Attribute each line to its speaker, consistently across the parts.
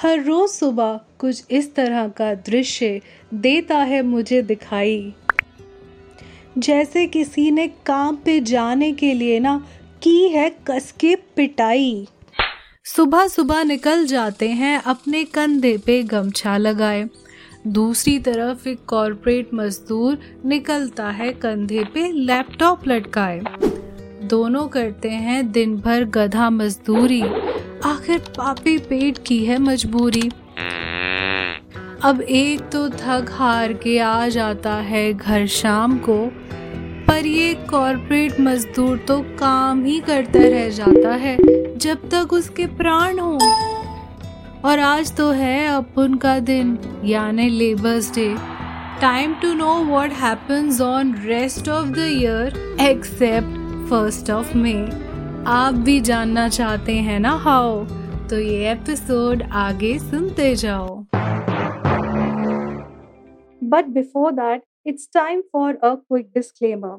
Speaker 1: हर रोज सुबह कुछ इस तरह का दृश्य देता है मुझे दिखाई। जैसे किसी ने काम पे जाने के लिए ना की है कसके पिटाई। सुबह सुबह निकल जाते हैं, अपने कंधे पे गमछा लगाए। दूसरी तरफ़ एक कॉरपोरेट मजदूर निकलता है कंधे पे लैपटॉप लटकाए। दोनों करते हैं दिन भर गधा मजदूरी। आखिर पापी पेट की है मजबूरी। अब एक तो थक हार के आ जाता है घर शाम को, पर ये कॉरपोरेट मजदूर तो काम ही करता रह जाता है, जब तक उसके प्राण हो। और आज तो है अपन का दिन, यानी labours day time to know what happens on rest of the year except first of May आप भी जानना चाहते हैं ना हाउ तो ये एपिसोड आगे सुनते जाओ। But before that it's time for a quick disclaimer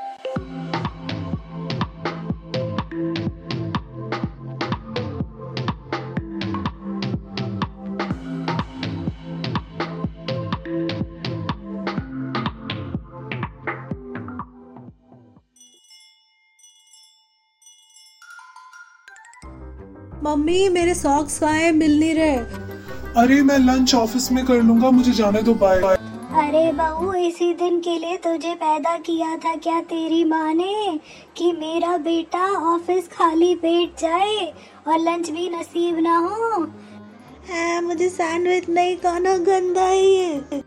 Speaker 1: mummy मेरे सॉक्स कहाँ हैं? मिल नहीं रहे।
Speaker 2: अरे मैं लंच ऑफ़िस में कर लूँगा मुझे जाने दो बाय
Speaker 3: अरे बहू इसी दिन के लिए तुझे पैदा किया था क्या तेरी माँ ने? कि मेरा बेटा ऑफ़िस खाली पेट जाए और लंच भी नसीब ना हो?
Speaker 1: है मुझे सैंडविच नहीं खाना गंदा ही है। ये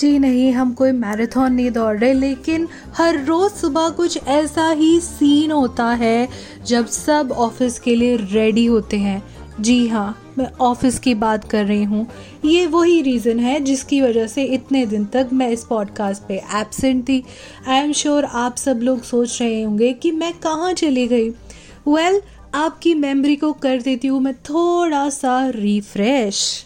Speaker 1: जी नहीं हम कोई मैराथन नहीं दौड़ रहे लेकिन हर रोज़ सुबह कुछ ऐसा ही सीन होता है जब सब ऑफ़िस के लिए रेडी होते हैं। जी हाँ मैं ऑफ़िस की बात कर रही हूँ। ये वही रीज़न है जिसकी वजह से इतने दिन तक मैं इस पॉडकास्ट पे एबसेंट थी। आई एम श्योर आप सब लोग सोच रहे होंगे कि मैं कहाँ चली गई। वेल well, आपकी मेमोरी को कर देती हूँ मैं थोड़ा सा रिफ्रेश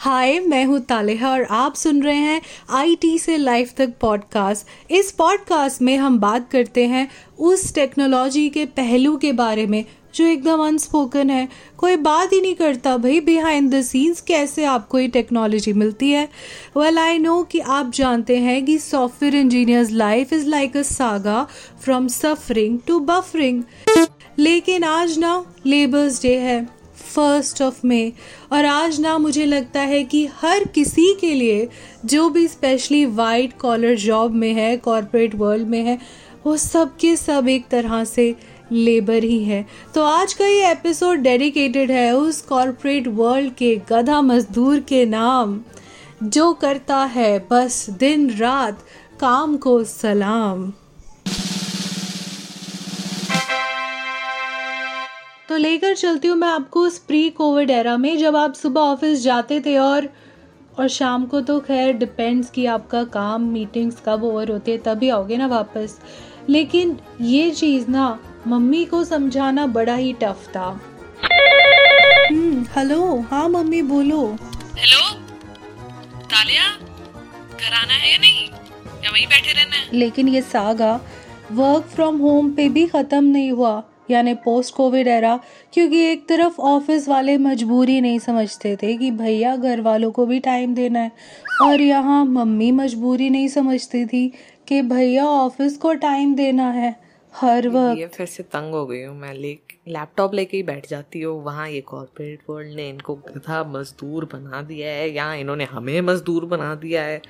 Speaker 1: हाय, मैं हूँ तालेहा और आप सुन रहे हैं आईटी से लाइफ तक पॉडकास्ट इस पॉडकास्ट में हम बात करते हैं उस टेक्नोलॉजी के पहलू के बारे में, जो एकदम अनस्पोकन है। कोई बात ही नहीं करता, भाई बिहाइंड द सीन्स कैसे आपको ये टेक्नोलॉजी मिलती है? वेल आई नो कि आप जानते हैं कि software engineers life is like a saga from suffering to buffering लेकिन आज ना लेबर्स डे है। फ़र्स्ट ऑफ़ मे और आज ना मुझे लगता है कि हर किसी के लिए, जो भी स्पेशली वाइट कॉलर जॉब में है कॉरपोरेट वर्ल्ड में है, वो सब के सब एक तरह से लेबर ही है। तो आज का ये एपिसोड डेडिकेटेड है उस कॉरपोरेट वर्ल्ड के गधा मजदूर के नाम, जो करता है बस दिन रात काम को सलाम। लेकर चलती हूँ मैं आपको उस प्री कोविड एरा में जब आप सुबह ऑफ़िस जाते थे और और शाम को तो खैर डिपेंड्स कि आपका काम मीटिंग्स कब ओवर होते हैं तभी आओगे ना वापस। लेकिन ये चीज़ ना मम्मी को समझाना बड़ा ही टफ था। हम्म, हेलो हाँ मम्मी बोलो।
Speaker 4: हेलो तालिया घर आना है या नहीं? या वहीं बैठे रहना है?
Speaker 1: लेकिन ये सागा वर्क फ्रॉम होम पे भी ख़त्म नहीं हुआ। यानी पोस्ट कोविड एरा क्योंकि एक तरफ़ ऑफ़िस वाले मजबूरी नहीं समझते थे कि भैया घर वालों को भी टाइम देना है। और यहाँ मम्मी मजबूरी नहीं समझती थी कि भैया ऑफ़िस को टाइम देना है हर वक्त।
Speaker 4: ये फिर से तंग हो गई हूँ मैं ले लैपटॉप लेके ही बैठ जाती हूँ। वहाँ ये कॉर्पोरेट वर्ल्ड ने इनको गधा मजदूर बना दिया है या इन्होंने हमें मजदूर बना दिया है।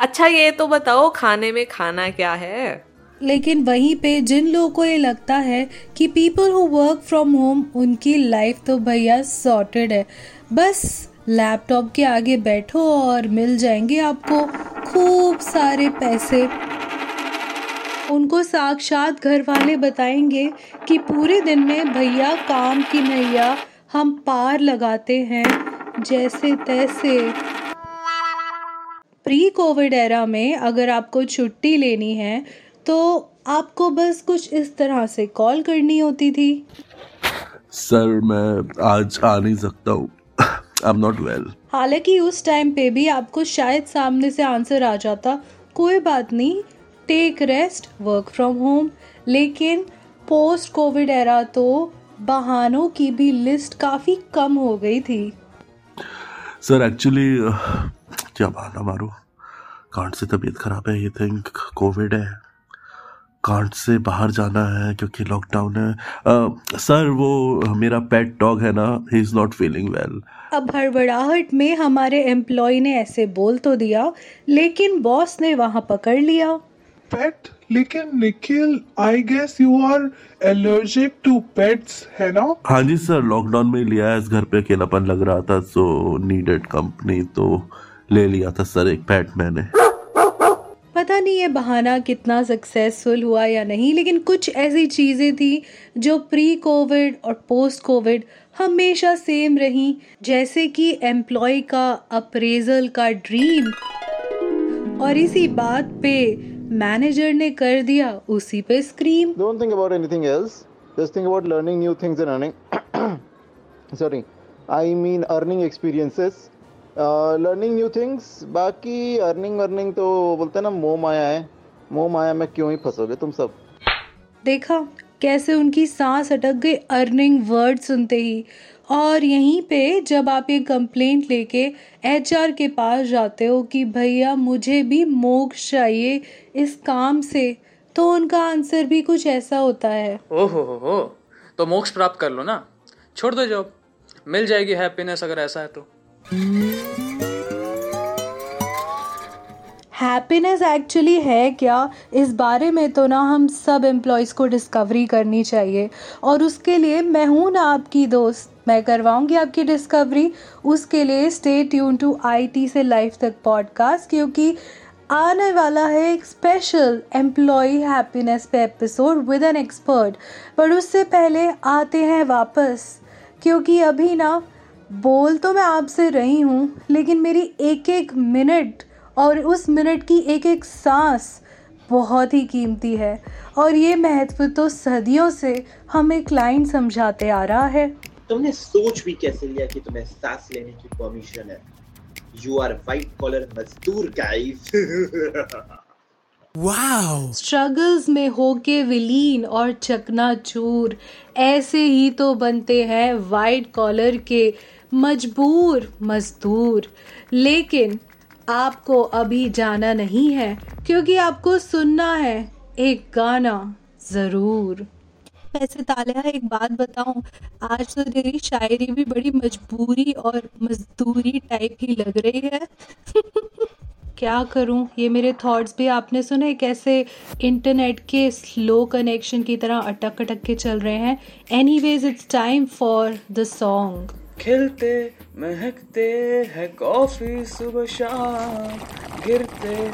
Speaker 4: अच्छा ये तो बताओ खाने में खाना क्या है?
Speaker 1: लेकिन वहीं पे जिन लोगों को ये लगता है कि people who work from home उनकी लाइफ तो भैया सॉर्टेड है। बस लैपटॉप के आगे बैठो और मिल जाएँगे आपको खूब सारे पैसे। उनको साक्षात घर वाले बताएँगे कि पूरे दिन में भैया काम की नैया हम पार लगाते हैं, जैसे तैसे। प्री कोविड एरा में अगर आपको छुट्टी लेनी है तो आपको बस कुछ इस तरह से कॉल करनी होती थी।
Speaker 5: सर मैं आज आ नहीं सकता हूँ। आई एम नॉट वेल
Speaker 1: हालाँकि उस टाइम पे भी आपको शायद सामने से आंसर आ जाता। कोई बात नहीं। Take rest work from home लेकिन पोस्ट कोविड एरा तो बहानों की भी लिस्ट काफ़ी कम हो गई थी।
Speaker 5: सर एक्चुअली क्या बहाना मारो? कांट से तबीयत खराब है ये थिंक कोविड है। कांट से बाहर जाना है क्योंकि लॉकडाउन है। uh, सर वो मेरा पेट डॉग है ना he is not feeling well
Speaker 1: अब हड़बड़ाहट में हमारे एम्प्लॉय ने ऐसे बोल तो दिया लेकिन बॉस ने वहाँ पकड़ लिया।
Speaker 2: पेट लेकिन Nikhil I guess you are allergic to pets है ना?
Speaker 5: हाँ जी सर लॉकडाउन में लिया है इस घर पे अकेलापन लग रहा था सो नीडेड कंपनी तो ले लिया था सर एक पेट मैंने।
Speaker 1: नहीं ये बहाना कितना सक्सेसफुल हुआ या नहीं, लेकिन कुछ ऐसी चीज़ें थी जो प्री कोविड और पोस्ट कोविड हमेशा सेम रहीं, जैसे कि एम्प्लॉय का अप्रेजल का ड्रीम और इसी बात पे मैनेजर ने कर दिया, उसी पे scream
Speaker 6: don't think about anything else just think about learning new things and earning sorry I mean earning experiences Uh, learning new things. बाकी earning earning तो बोलते हैं ना मोह माया है। मोह माया में क्यों ही फंसोगे तुम सब?
Speaker 1: देखा कैसे उनकी सांस अटक गई अर्निंग वर्ड सुनते ही। और यहीं पे जब आप ये कंप्लेंट लेके एचआर के पास जाते हो कि भैया मुझे भी मोक्ष चाहिए इस काम से तो उनका आंसर भी कुछ ऐसा होता है।
Speaker 7: ओहो हो हो। तो मोक्ष प्राप्त कर लो ना। छोड़ दो जॉब मिल जाएगी हैप्पीनेस अगर ऐसा है तो।
Speaker 1: हैप्पीनेस एक्चुअली है क्या? इस बारे में तो ना हम सब एम्प्लॉयज़ को डिस्कवरी करनी चाहिए। और उसके लिए मैं हूँ ना आपकी दोस्त। मैं करवाऊँगी आपकी डिस्कवरी उसके लिए स्टे ट्यून टू आईटी से लाइफ तक पॉडकास्ट क्योंकि आने वाला है एक स्पेशल एम्प्लॉय हैप्पीनेस पे एपिसोड विद एन एक्सपर्ट पर उससे पहले आते हैं वापस। क्योंकि अभी ना बोल तो मैं आपसे रही हूँ लेकिन मेरी एक एक मिनट और उस मिनट की एक एक सांस बहुत ही कीमती है। और ये महत्व तो सदियों से हमें क्लाइंट समझाते आ रहा है।
Speaker 8: तुमने सोच भी कैसे लिया कि तुम्हें सांस लेने की परमिशन है? यू आर वाइट कॉलर मजदूर गाइस
Speaker 1: स्ट्रगल्स में होके विलीन और चकनाचूर ऐसे ही तो बनते हैं वाइट कॉलर के मजबूर मजदूर। लेकिन आपको अभी जाना नहीं है क्योंकि आपको सुनना है एक गाना ज़रूर। वैसे तालिया एक बात बताऊँ आज तो तेरी शायरी भी बड़ी मजबूरी और मजदूरी टाइप की लग रही है। क्या करूँ? ये मेरे थॉट्स भी आपने सुने? कैसे इंटरनेट के स्लो कनेक्शन की तरह अटक अटक के चल रहे हैं? Anyways it's time for the song
Speaker 7: खिलते, महकते है कॉफ़ी सुबह शाम। गिरते,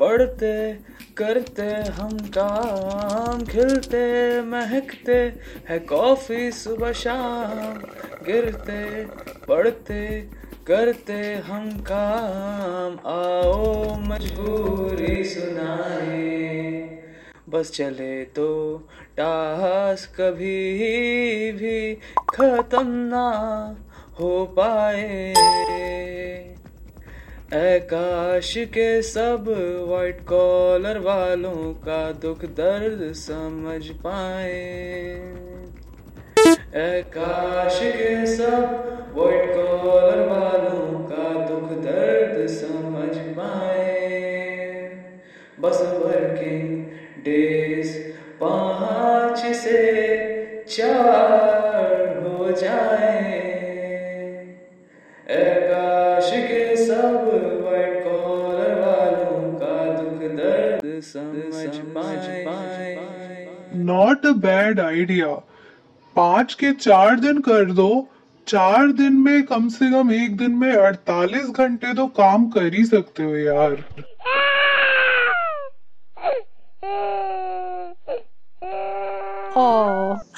Speaker 7: पढ़ते, करते हम काम। खिलते, महकते है कॉफ़ी सुबह शाम। गिरते, पढ़ते, करते हम काम। आओ मजबूरी सुनाए। बस चले तो टास्क कभी भी खत्म ना हो पाए। काश के सब वाइट कॉलर वालों का दुख दर्द समझ पाए। ऐ काश के सब वाइट कॉलर वालों का दुख दर्द समझ पाए। बस वर्किंग डेज़ पाँच से चार हो जाए।
Speaker 2: नॉट अ बैड आइडिया पाँच के चार दिन कर दो। चार दिन में कम से कम एक दिन में अड़तालीस घंटे तो काम कर ही सकते हो यार।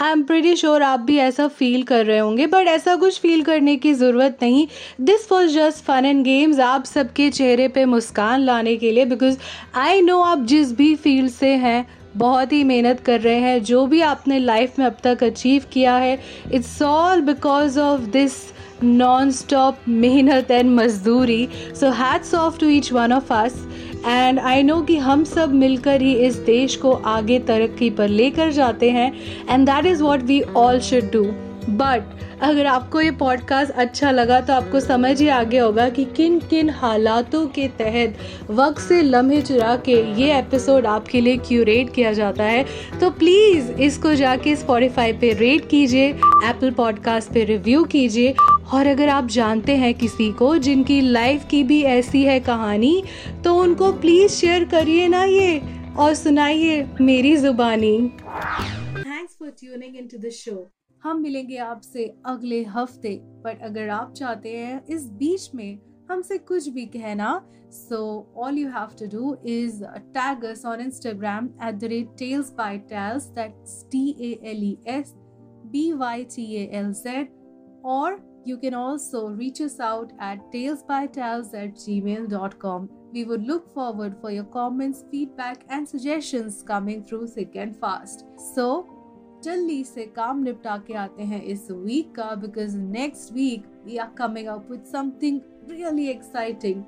Speaker 1: आई एम प्रीटी श्योर आप भी ऐसा फील कर रहे होंगे बट ऐसा कुछ फील करने की ज़रूरत नहीं। This was just fun and games आप सबके चेहरे पे मुस्कान लाने के लिए बिकॉज़ आई नो आप जिस भी फ़ील्ड से हैं बहुत ही मेहनत कर रहे हैं, जो भी आपने लाइफ में अब तक अचीव किया है it's all because of this non stop मेहनत एंड मजदूरी। So hats off to each one of us and I know कि हम सब मिलकर ही इस देश को आगे तरक्की पर लेकर जाते हैं and that is what we all should do but अगर आपको ये पॉडकास्ट अच्छा लगा तो आपको समझ ही आ गया होगा कि किन किन हालातों के तहत वक्त से लम्हे चुरा के ये एपिसोड आपके लिए क्यूरेट किया जाता है। तो प्लीज़ इसको जाके स्पॉटिफाई पे रेट कीजिए एप्पल पॉडकास्ट पे रिव्यू कीजिए। और अगर आप जानते हैं किसी को जिनकी लाइफ की भी ऐसी है कहानी तो उनको प्लीज़ शेयर करिए ना ये और सुनाइए मेरी जुबानी। Thanks for tuning in to the show हम मिलेंगे आपसे अगले हफ़्ते, पर अगर आप चाहते हैं इस बीच में हमसे कुछ भी कहना so all you have to do is tag us on Instagram at the rate tales by tales that's T A L E S B Y T L Z और you can also reach us out at tales by tales at Gmail dot com we would look forward for your comments feedback and suggestions coming through sick and fast so जल्दी से काम निपटा के आते हैं इस week का because next week we are coming up with something really exciting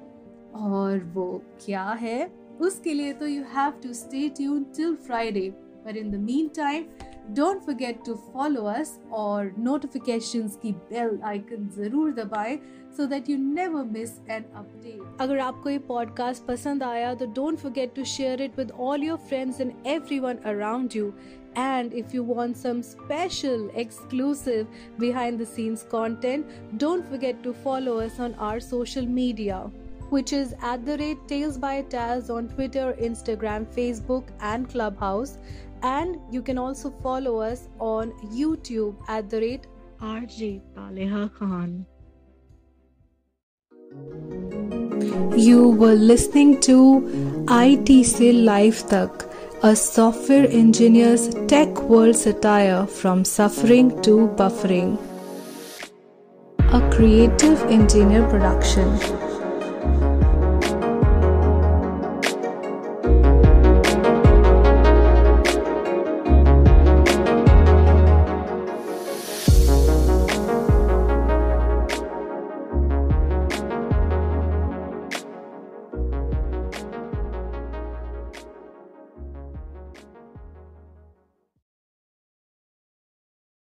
Speaker 1: और वो क्या है? उसके लिए तो you have to stay tune till Friday but in the meantime don't forget to follow us और नोटिफिकेशंस की बेल आइकन ज़रूर दबाएँ so that you never miss an update अगर आपको ये पॉडकास्ट पसंद आया तो don't forget to share it with all your friends and everyone around you And if you want some special, exclusive behind the scenes content, don't forget to follow us on our social media which is at the rate Tales by Taz on Twitter, Instagram, Facebook, and Clubhouse. And you can also follow us on YouTube at the rate RJ Paleha Khan. You were listening to ITC Live Tak a software engineer's tech world satire from suffering to buffering. A creative engineer production.